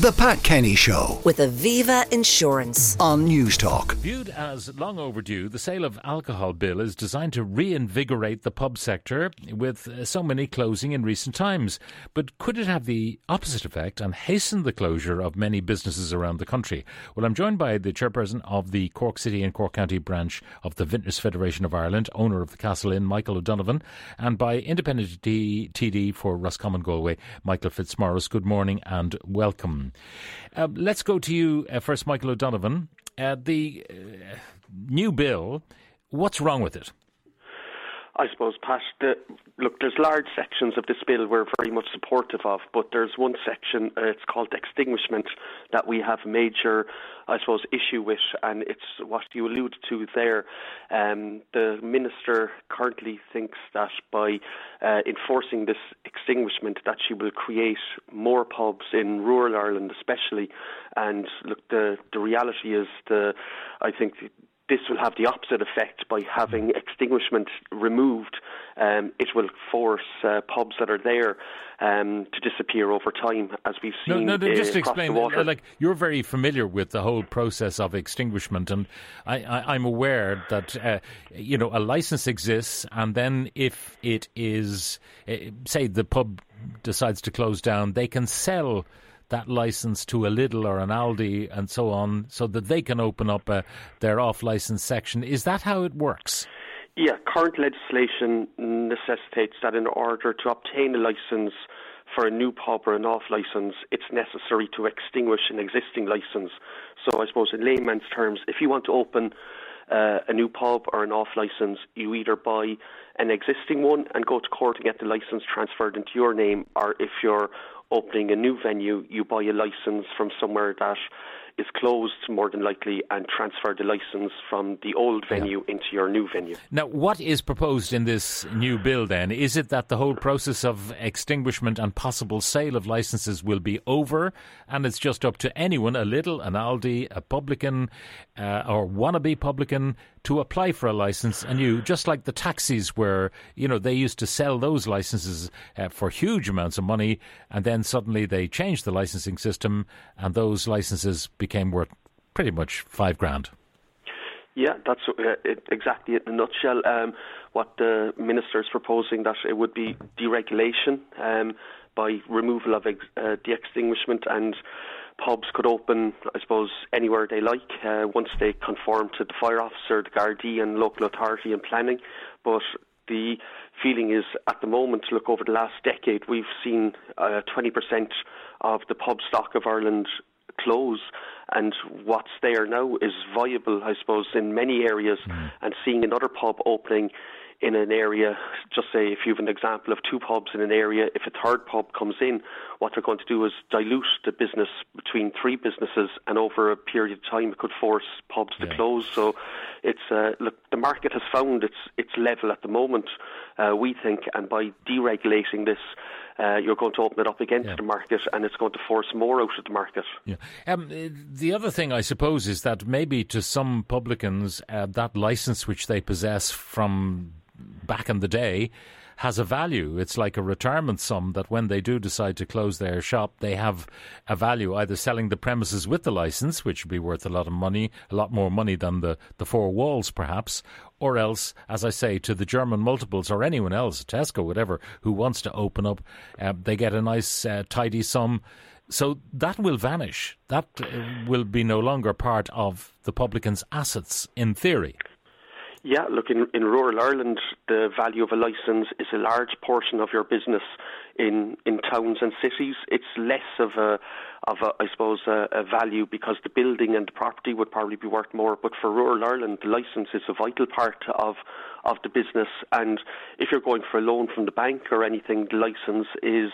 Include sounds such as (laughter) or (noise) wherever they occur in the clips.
The Pat Kenny Show with Aviva Insurance. on Newstalk. Viewed as long overdue, the sale of alcohol bill is designed to reinvigorate the pub sector with uh, so many closing in recent times. But could it have the opposite effect and hasten the closure of many businesses around the country? Well, I'm joined by the chairperson of the Cork City and Cork County branch of the Vintners Federation of Ireland, owner of the Castle Inn, Michael O'Donovan, and by independent TD for Roscommon Galway, Michael Fitzmaurice. Good morning and welcome. Uh, let's go to you uh, first, Michael O'Donovan. Uh, the uh, new bill, what's wrong with it? I suppose, Pat, the, look, there's large sections of this bill we're very much supportive of, but there's one section, uh, it's called extinguishment, that we have major, I suppose, issue with, and it's what you alluded to there. Um, the Minister currently thinks that by uh, enforcing this extinguishment that she will create more pubs in rural Ireland especially, and look, the, the reality is, the I think this will have the opposite effect by having extinguishment removed. Um, it will force uh, pubs that are there um, to disappear over time, as we've seen no, no uh, just explain. Like you're very familiar with the whole process of extinguishment, and I, I, I'm aware that uh, you know a license exists, and then if it is, uh, say, the pub decides to close down, they can sell that license to a Lidl or an Aldi and so on, so that they can open up uh, their off-license section. Is that how it works? Yeah, current legislation necessitates that in order to obtain a license for a new pub or an off license, it's necessary to extinguish an existing license. So I suppose in layman's terms, if you want to open uh, a new pub or an off license, you either buy an existing one and go to court and get the license transferred into your name, or if you're opening a new venue, you buy a license from somewhere that is closed more than likely and transfer the license from the old venue into your new venue. Now, what is proposed in this new bill then? Is it that the whole process of extinguishment and possible sale of licenses will be over and it's just up to anyone, a Lidl, an Aldi, a publican, uh, or wannabe publican, to apply for a license anew, just like the taxis where, you know, they used to sell those licenses uh, for huge amounts of money and then suddenly they changed the licensing system and those licenses became worth pretty much five grand. Yeah, that's uh, it, exactly it in a nutshell. Um, what the minister is proposing that it would be deregulation um, by removal of ex- uh, the extinguishment and pubs could open, I suppose, anywhere they like uh, once they conform to the fire officer, the Gardaí, and local authority and planning. But the feeling is at the moment, look over the last decade, we've seen uh, 20% of the pub stock of Ireland close and what's there now is viable I suppose in many areas hmm. and seeing another pub opening in an area just say if you have an example of two pubs in an area if a third pub comes in what they're going to do is dilute the business between three businesses and over a period of time it could force pubs to close. So it's uh, look the market has found its its level at the moment uh, we think and by deregulating this uh, you're going to open it up against Yeah. the market and it's going to force more out of the market. Yeah. Um, uh, the other thing, I suppose, is that maybe to some publicans, uh, that license which they possess from back in the day has a value. It's like a retirement sum that when they do decide to close their shop, they have a value, either selling the premises with the license, which would be worth a lot of money, a lot more money than the, the four walls, perhaps, or else, as I say, to the German multiples or anyone else, Tesco, whatever, who wants to open up, uh, they get a nice, uh, tidy sum. So that will vanish. That uh, will be no longer part of the publican's assets, in theory. Yeah, look, in, in rural Ireland, the value of a licence is a large portion of your business. In, in towns and cities, it's less of a, of a I suppose, a, a value because the building and the property would probably be worth more. But for rural Ireland, the licence is a vital part of of the business. And if you're going for a loan from the bank or anything, the licence is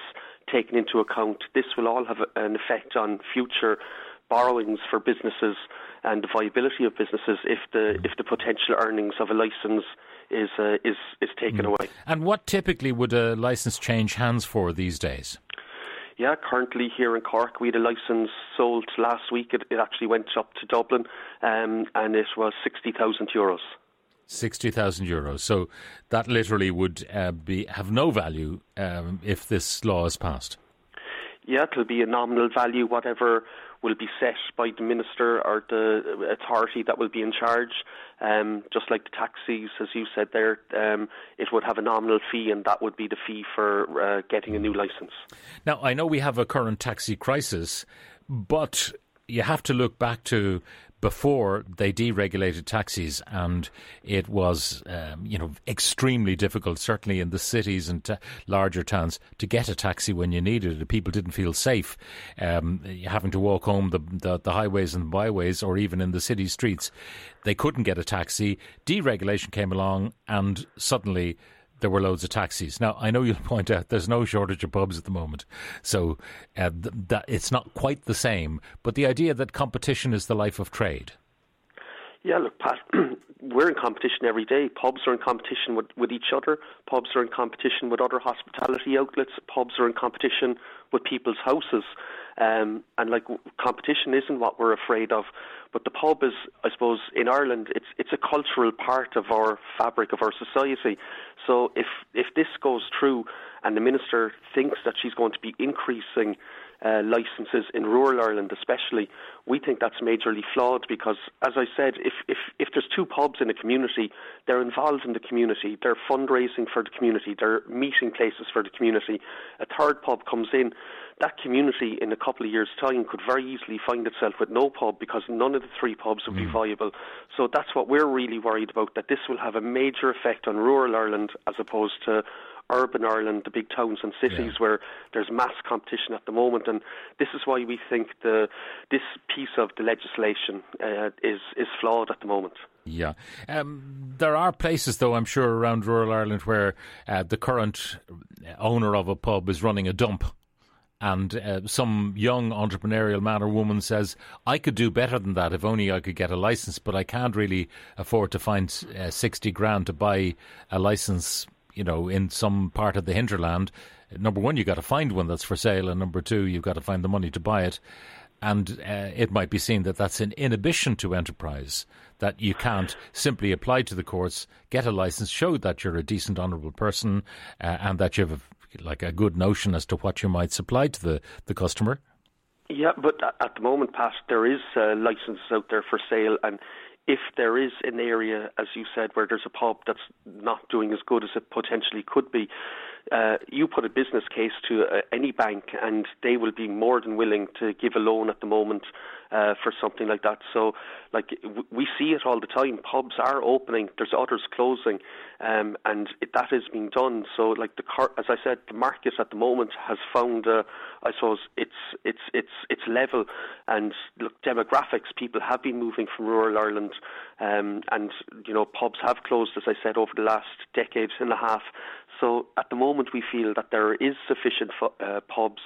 taken into account. This will all have an effect on future borrowings for businesses and the viability of businesses if the if the potential earnings of a license is uh, is is taken away. And what typically would a license change hands for these days? Yeah, currently here in Cork, we had a license sold last week. It, it actually went up to Dublin, um, and it was sixty thousand euros. Sixty thousand euros. So that literally would uh, be have no value um, if this law is passed. Yeah, it'll be a nominal value, whatever will be set by the minister or the authority that will be in charge. Um, just like the taxis, as you said there, um, it would have a nominal fee, and that would be the fee for uh, getting a new license. Now, I know we have a current taxi crisis, but you have to look back to before they deregulated taxis, and it was, um, you know, extremely difficult, certainly in the cities and t- larger towns, to get a taxi when you needed it. People didn't feel safe um, having to walk home the, the, the highways and byways, or even in the city streets. They couldn't get a taxi. Deregulation came along, and suddenly there were loads of taxis. Now, I know you'll (laughs) point out there's no shortage of pubs at the moment, so uh, th- that it's not quite the same. But the idea that competition is the life of trade. Yeah, look, Pat, (clears throat) we're in competition every day. Pubs are in competition with, with each other. Pubs are in competition with other hospitality outlets. Pubs are in competition with people's houses. Um, and like competition isn't what we're afraid of, but the pub is, I suppose, in Ireland, it's it's a cultural part of our fabric of our society. So if if this goes through, and the minister thinks that she's going to be increasing uh, licences in rural Ireland, especially, we think that's majorly flawed because, as I said, if, if, if there's two pubs in a community, they're involved in the community, they're fundraising for the community, they're meeting places for the community. A third pub comes in, that community in a couple of years' time could very easily find itself with no pub because none of the three pubs would mm. be viable. So that's what we're really worried about, that this will have a major effect on rural Ireland as opposed to urban Ireland, the big towns and cities yeah. where there's mass competition at the moment, and this is why we think the this piece of the legislation uh, is is flawed at the moment. Yeah. Um, there are places, though, I'm sure, around rural Ireland where uh, the current owner of a pub is running a dump. And uh, some young entrepreneurial man or woman says, I could do better than that. If only I could get a license, but I can't really afford to find uh, 60 grand to buy a license you know, in some part of the hinterland, number one, you've got to find one that's for sale, and number two, you've got to find the money to buy it. And uh, it might be seen that that's an inhibition to enterprise, that you can't simply apply to the courts, get a license, show that you're a decent, honourable person, uh, and that you have like a good notion as to what you might supply to the, the customer. Yeah, but at the moment, Pat, there is uh, licenses out there for sale, and if there is an area, as you said, where there's a pub that's not doing as good as it potentially could be, uh, you put a business case to uh, any bank and they will be more than willing to give a loan at the moment uh, for something like that. So, like we see it all the time. Pubs are opening. There's others closing, um, and it, that is being done. So, like the car- as I said, the market at the moment has found, uh, I suppose, it's it's it's it's level. And look, demographics. People have been moving from rural Ireland, um, and you know, pubs have closed, as I said, over the last decade and a half. So at the moment, we feel that there is sufficient uh, pubs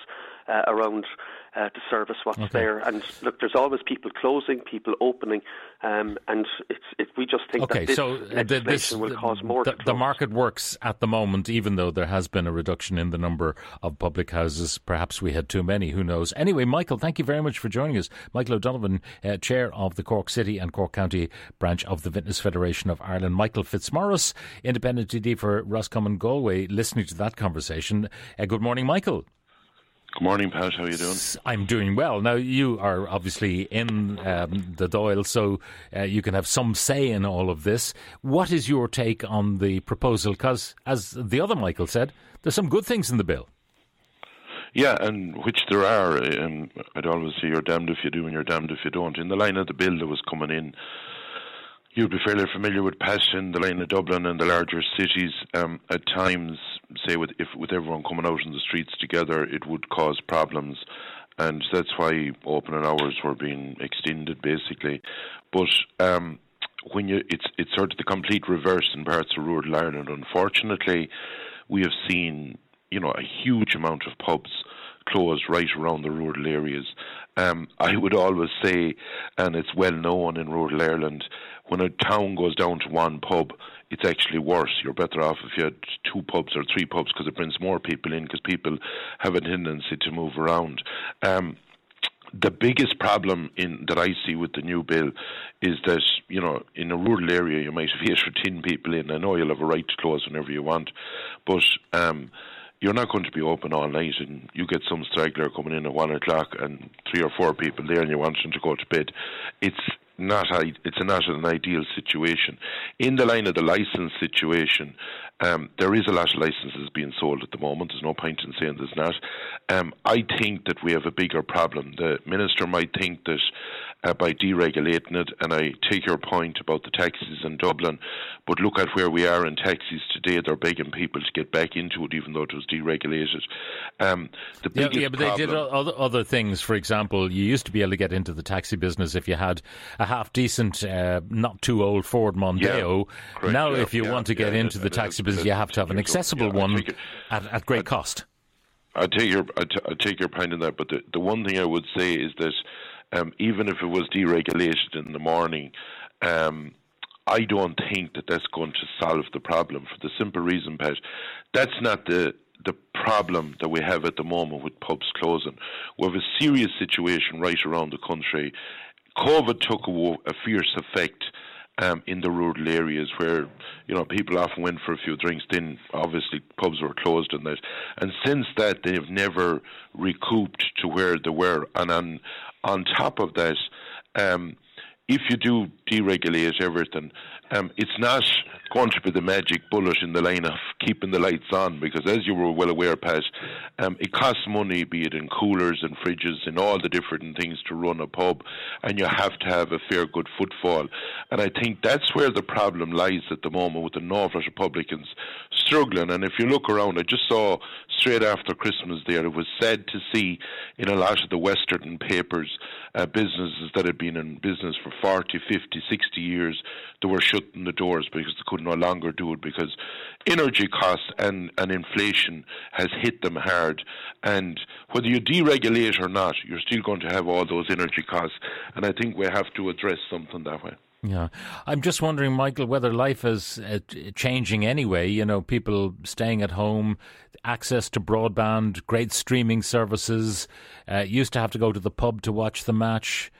uh, around uh, to service what's okay. there. And look, there's always people closing, people opening, um, and it's it, we just think okay, that this so legislation this, will cause more. The, the, market works at the moment, even though there has been a reduction in the number of public houses. Perhaps we had too many. Who knows? Anyway, Michael, thank you very much for joining us. Michael O'Donovan, uh, chair of the Cork City and Cork County branch of the Vintners Federation of Ireland. Michael Fitzmaurice, independent TD for Roscommon Galway, listening to that conversation. Uh, good morning, Michael. Good morning, Pat. How are you doing? I'm doing well. Now, you are obviously in um, the Dáil, so uh, you can have some say in all of this. What is your take on the proposal? Because, as the other Michael said, there's some good things in the bill. Yeah, and which there are. Um, I'd always say you're damned if you do and you're damned if you don't. In the line of the bill that was coming in, you'd be fairly familiar with Passion, the line of Dublin, and the larger cities. Um, at times, say with if with everyone coming out in the streets together, it would cause problems, and that's why opening hours were being extended, basically. But um, when you, it's it's sort of the complete reverse in parts of rural Ireland. Unfortunately, we have seen you know a huge amount of pubs closed right around the rural areas. Um, I would always say, and it's well known in rural Ireland, when a town goes down to one pub, it's actually worse. You're better off if you had two pubs or three pubs because it brings more people in because people have a tendency to move around. Um, the biggest problem in that I see with the new bill is that you know in a rural area you might have (laughs) eight or ten people in. I know you'll have a right to close whenever you want, but um, you're not going to be open all night, and you get some straggler coming in at one o'clock, and three or four people there, and you want them to go to bed. It's not it's not an ideal situation. In the line of the license situation, um, there is a lot of licenses being sold at the moment. There's no point in saying there's not. Um, I think that we have a bigger problem. The minister might think that uh, by deregulating it, and I take your point about the taxis in Dublin, but look at where we are in taxis today. They're begging people to get back into it, even though it was deregulated. Um, the yeah, yeah, but problem, they did other, other things. For example, you used to be able to get into the taxi business if you had a half decent, uh, not too old Ford Mondeo. Yeah, now, yeah, if you want to get into the taxi business, you have to have an accessible one at, at great cost. I take your I, t- I take your point in that, but the the one thing I would say is that um, even if it was deregulated in the morning, um, I don't think that that's going to solve the problem for the simple reason, Pat, that's not the the problem that we have at the moment with pubs closing. We have a serious situation right around the country. COVID took a, a fierce effect um, in the rural areas where you know people often went for a few drinks. Then obviously pubs were closed and that, and since that they've never recouped to where they were. And on on top of that, um, if you do deregulate everything, um, it's not going to be the magic bullet in the line of keeping the lights on because, as you were well aware, Pat, um, it costs money, be it in coolers and fridges and all the different things to run a pub, and you have to have a fair good footfall. And I think that's where the problem lies at the moment with the North Republicans struggling. And if you look around, I just saw straight after Christmas there, it was sad to see in a lot of the Western papers uh, businesses that had been in business for 40, 50, 60 years, they were shutting the doors because they could no longer do it because energy costs and, and inflation has hit them hard. And whether you deregulate or not, you're still going to have all those energy costs. And I think we have to address something that way. Yeah. I'm just wondering, Michael, whether life is uh, changing anyway. You know, people staying at home, access to broadband, great streaming services, uh, used to have to go to the pub to watch the match.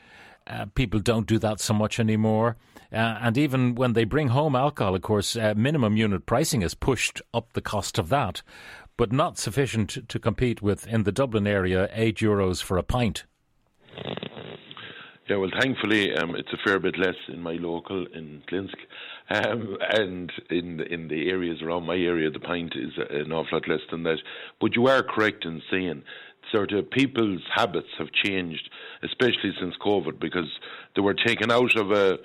Uh, people don't do that so much anymore. Uh, and even when they bring home alcohol, of course, uh, minimum unit pricing has pushed up the cost of that, but not sufficient to compete with, in the Dublin area, eight euros for a pint. Yeah, well, thankfully, um, it's a fair bit less in my local in Glinsk, um, (laughs) and in in the areas around my area, the pint is an awful lot less than that. But you are correct in saying sort of people's habits have changed, especially since COVID, because they were taken out of a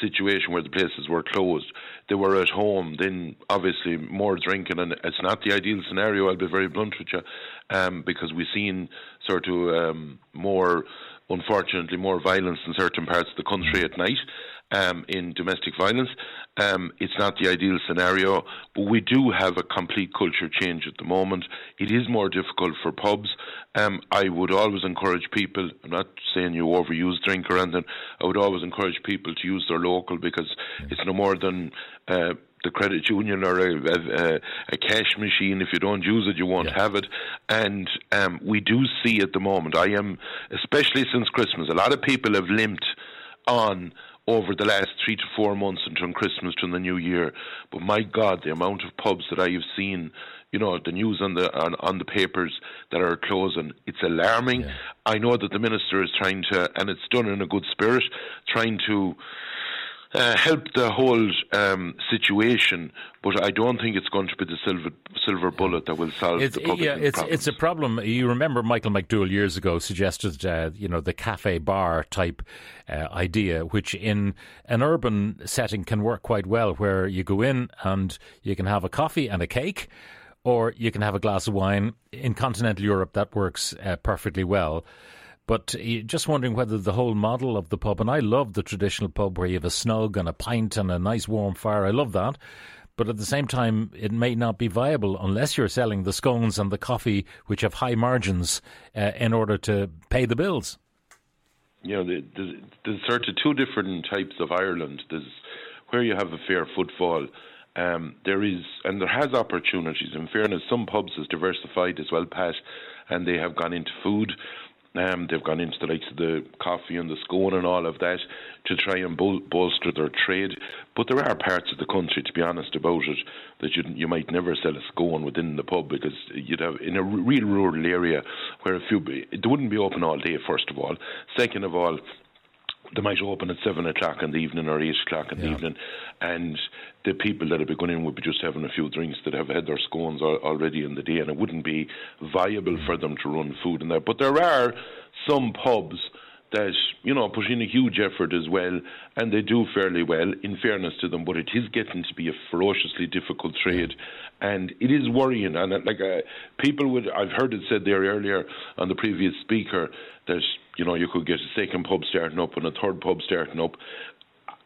situation where the places were closed. They were at home, then obviously more drinking, and it's not the ideal scenario. I'll be very blunt with you, um, because we've seen sort of um, more unfortunately more violence in certain parts of the country at night um, in domestic violence. Um, it's not the ideal scenario, but we do have a complete culture change at the moment. It is more difficult for pubs. Um, I would always encourage people, I'm not saying you overuse drink or anything, I would always encourage people to use their local because it's no more than uh, the credit union or a, a, a, cash machine. If you don't use it, you won't yeah. have it. And um, we do see at the moment, I am, especially since Christmas, a lot of people have limped on over the last three to four months until Christmas to the New Year. But my God, the amount of pubs that I have seen, you know, the news on the on, on the papers that are closing, it's alarming. Yeah. I know that the minister is trying to, and it's done in a good spirit, trying to uh, help the whole um, situation, but I don't think it's going to be the silver silver bullet that will solve it's, the public yeah, it's problems. it's a problem. You remember Michael McDowell years ago suggested, uh, you know, the cafe bar type uh, idea, which in an urban setting can work quite well, where you go in and you can have a coffee and a cake. Or you can have a glass of wine. In continental Europe, that works uh, perfectly well. But just wondering whether the whole model of the pub, and I love the traditional pub where you have a snug and a pint and a nice warm fire. I love that. But at the same time, it may not be viable unless you're selling the scones and the coffee, which have high margins, uh, in order to pay the bills. You know, there's, sort of two different types of Ireland. There's where you have a fair footfall. Um, there is, and there has opportunities. In fairness, some pubs is diversified as well, Pat, and they have gone into food Um, they've gone into the likes of the coffee and the scone and all of that to try and bol- bolster their trade. But there are parts of the country, to be honest about it, that you you might never sell a scone within the pub because you'd have in a real rural area where a few it wouldn't be open all day. First of all, second of all, they might open at seven o'clock in the evening or eight o'clock in yeah. the evening, and the people that would be going in would be just having a few drinks that have had their scones already in the day, and it wouldn't be viable for them to run food in there. But there are some pubs that you know put in a huge effort as well, and they do fairly well. In fairness to them, but it is getting to be a ferociously difficult trade, and it is worrying. And like uh, people would, I've heard it said there earlier on the previous speaker that you know you could get a second pub starting up and a third pub starting up.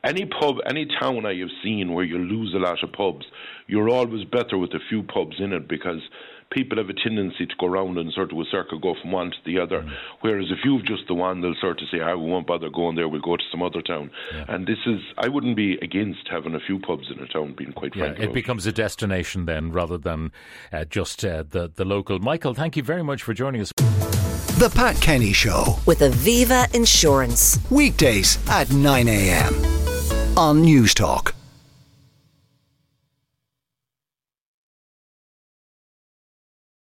Any pub, any town I have seen where you lose a lot of pubs, you're always better with a few pubs in it because people have a tendency to go around and sort of a circle, go from one to the other. Mm. Whereas if you've just the one, they'll sort of say, "I ah, we won't bother going there. We'll go to some other town." Yeah. And this is, I wouldn't be against having a few pubs in a town. Being quite yeah, frank, it becomes a destination then, rather than uh, just uh, the the local. Michael, thank you very much for joining us. The Pat Kenny Show with Aviva Insurance weekdays at nine a.m. on Newstalk.